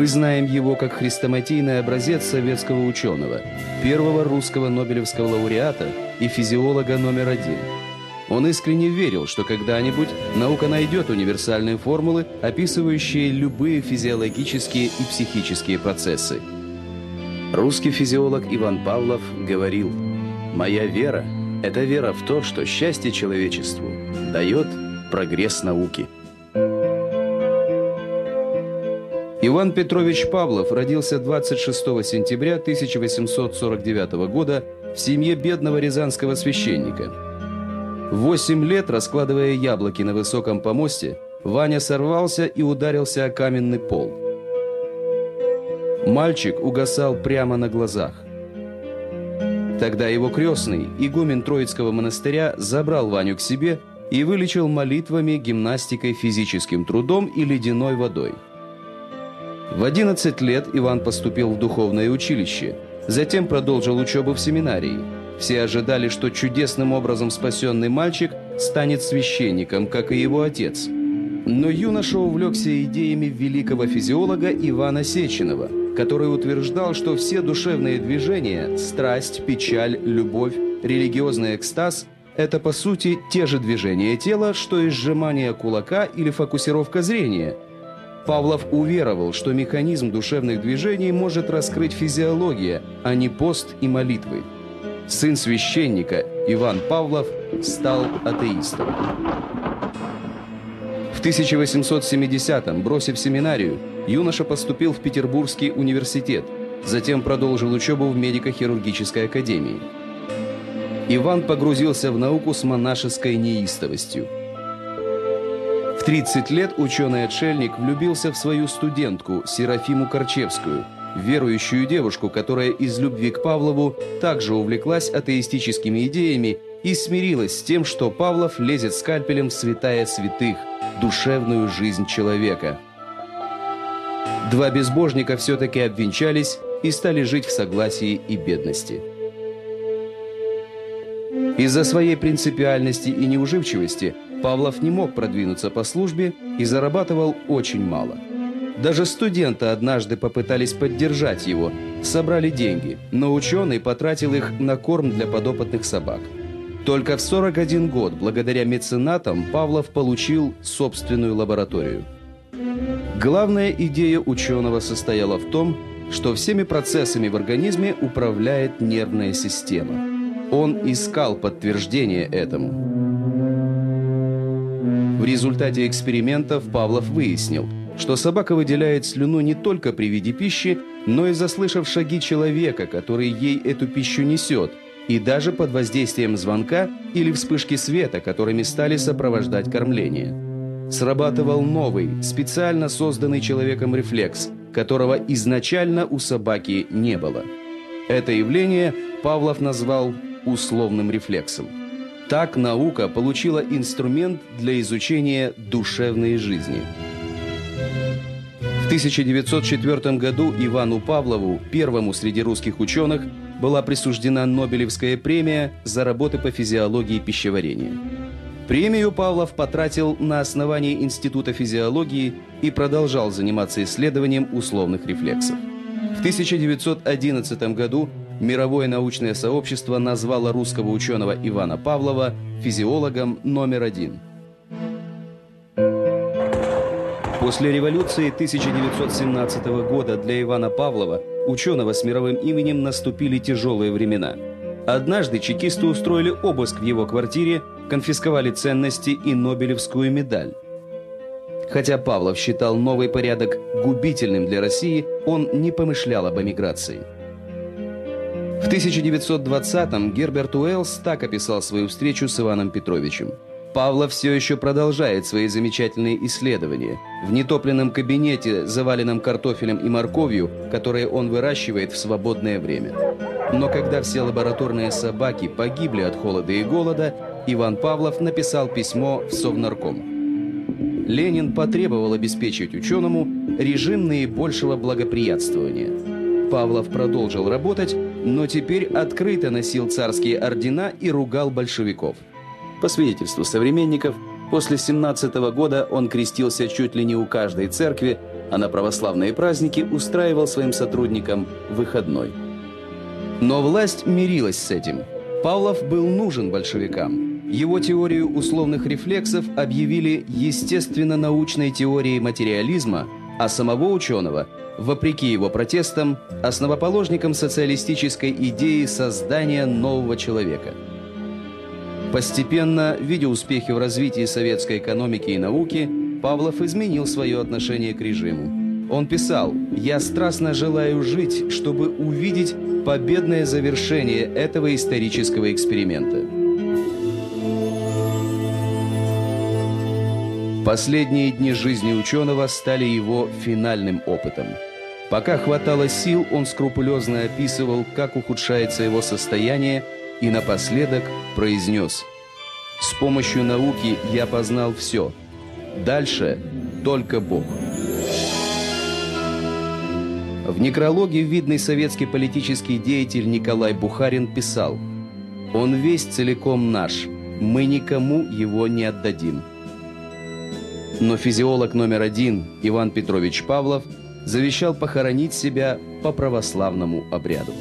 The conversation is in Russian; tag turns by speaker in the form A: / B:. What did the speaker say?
A: Мы знаем его как хрестоматийный образец советского ученого, первого русского Нобелевского лауреата и физиолога номер один. Он искренне верил, что когда-нибудь наука найдет универсальные формулы, описывающие любые физиологические и психические процессы. Русский физиолог Иван Павлов говорил, «Моя вера – это вера в то, что счастье человечеству дает прогресс науки». Иван Петрович Павлов родился 26 сентября 1849 года в семье бедного рязанского священника. Восемь лет, раскладывая яблоки на высоком помосте, Ваня сорвался и ударился о каменный пол. Мальчик угасал прямо на глазах. Тогда его крестный, игумен Троицкого монастыря, забрал Ваню к себе и вылечил молитвами, гимнастикой, физическим трудом и ледяной водой. В 11 лет Иван поступил в духовное училище, затем продолжил учебу в семинарии. Все ожидали, что чудесным образом спасенный мальчик станет священником, как и его отец. Но юноша увлекся идеями великого физиолога Ивана Сеченова, который утверждал, что все душевные движения – страсть, печаль, любовь, религиозный экстаз – это, по сути, те же движения тела, что и сжимание кулака или фокусировка зрения – Павлов уверовал, что механизм душевных движений может раскрыть физиология, а не пост и молитвы. Сын священника Иван Павлов стал атеистом. В 1870-м, бросив семинарию, юноша поступил в Петербургский университет, затем продолжил учебу в медико-хирургической академии. Иван погрузился в науку с монашеской неистовостью – в 30 лет ученый-отшельник влюбился в свою студентку Серафиму Корчевскую, верующую девушку, которая из любви к Павлову также увлеклась атеистическими идеями и смирилась с тем, что Павлов лезет скальпелем в святая святых, душевную жизнь человека. Два безбожника все-таки обвенчались и стали жить в согласии и бедности. Из-за своей принципиальности и неуживчивости – Павлов не мог продвинуться по службе и зарабатывал очень мало. Даже студенты однажды попытались поддержать его, собрали деньги, но ученый потратил их на корм для подопытных собак. Только в 41 год, благодаря меценатам, Павлов получил собственную лабораторию. Главная идея ученого состояла в том, что всеми процессами в организме управляет нервная система. Он искал подтверждение этому. В результате экспериментов Павлов выяснил, что собака выделяет слюну не только при виде пищи, но и заслышав шаги человека, который ей эту пищу несет, и даже под воздействием звонка или вспышки света, которыми стали сопровождать кормление. Срабатывал новый, специально созданный человеком рефлекс, которого изначально у собаки не было. Это явление Павлов назвал условным рефлексом. Так наука получила инструмент для изучения душевной жизни. В 1904 году Ивану Павлову, первому среди русских ученых, была присуждена Нобелевская премия за работы по физиологии пищеварения. Премию Павлов потратил на основании Института физиологии и продолжал заниматься исследованием условных рефлексов. В 1911 году мировое научное сообщество назвало русского ученого Ивана Павлова физиологом номер один. После революции 1917 года для Ивана Павлова, ученого с мировым именем, наступили тяжелые времена. Однажды чекисты устроили обыск в его квартире, конфисковали ценности и Нобелевскую медаль. Хотя Павлов считал новый порядок губительным для России, он не помышлял об эмиграции. В 1920-м Герберт Уэллс так описал свою встречу с Иваном Петровичем. Павлов все еще продолжает свои замечательные исследования. В нетопленном кабинете, заваленном картофелем и морковью, которые он выращивает в свободное время. Но когда все лабораторные собаки погибли от холода и голода, Иван Павлов написал письмо в Совнарком. Ленин потребовал обеспечить ученому режим наибольшего благоприятствования. Павлов продолжил работать, но теперь открыто носил царские ордена и ругал большевиков. По свидетельству современников, После 17 -го года он крестился чуть ли не у каждой церкви, а на православные праздники устраивал своим сотрудникам выходной. Но власть мирилась с этим. Павлов был нужен большевикам. Его теорию условных рефлексов объявили естественно-научной теорией материализма, а самого ученого, вопреки его протестам, основоположником социалистической идеи создания нового человека – Постепенно, видя успехи в развитии советской экономики и науки, Павлов изменил свое отношение к режиму. Он писал «Я страстно желаю жить, чтобы увидеть победное завершение этого исторического эксперимента». Последние дни жизни ученого стали его финальным опытом. Пока хватало сил, он скрупулезно описывал, как ухудшается его состояние и напоследок произнес «С помощью науки я познал все. Дальше только Бог». В некрологе видный советский политический деятель Николай Бухарин писал «Он весь целиком наш, мы никому его не отдадим». Но физиолог номер один Иван Петрович Павлов завещал похоронить себя по православному обряду.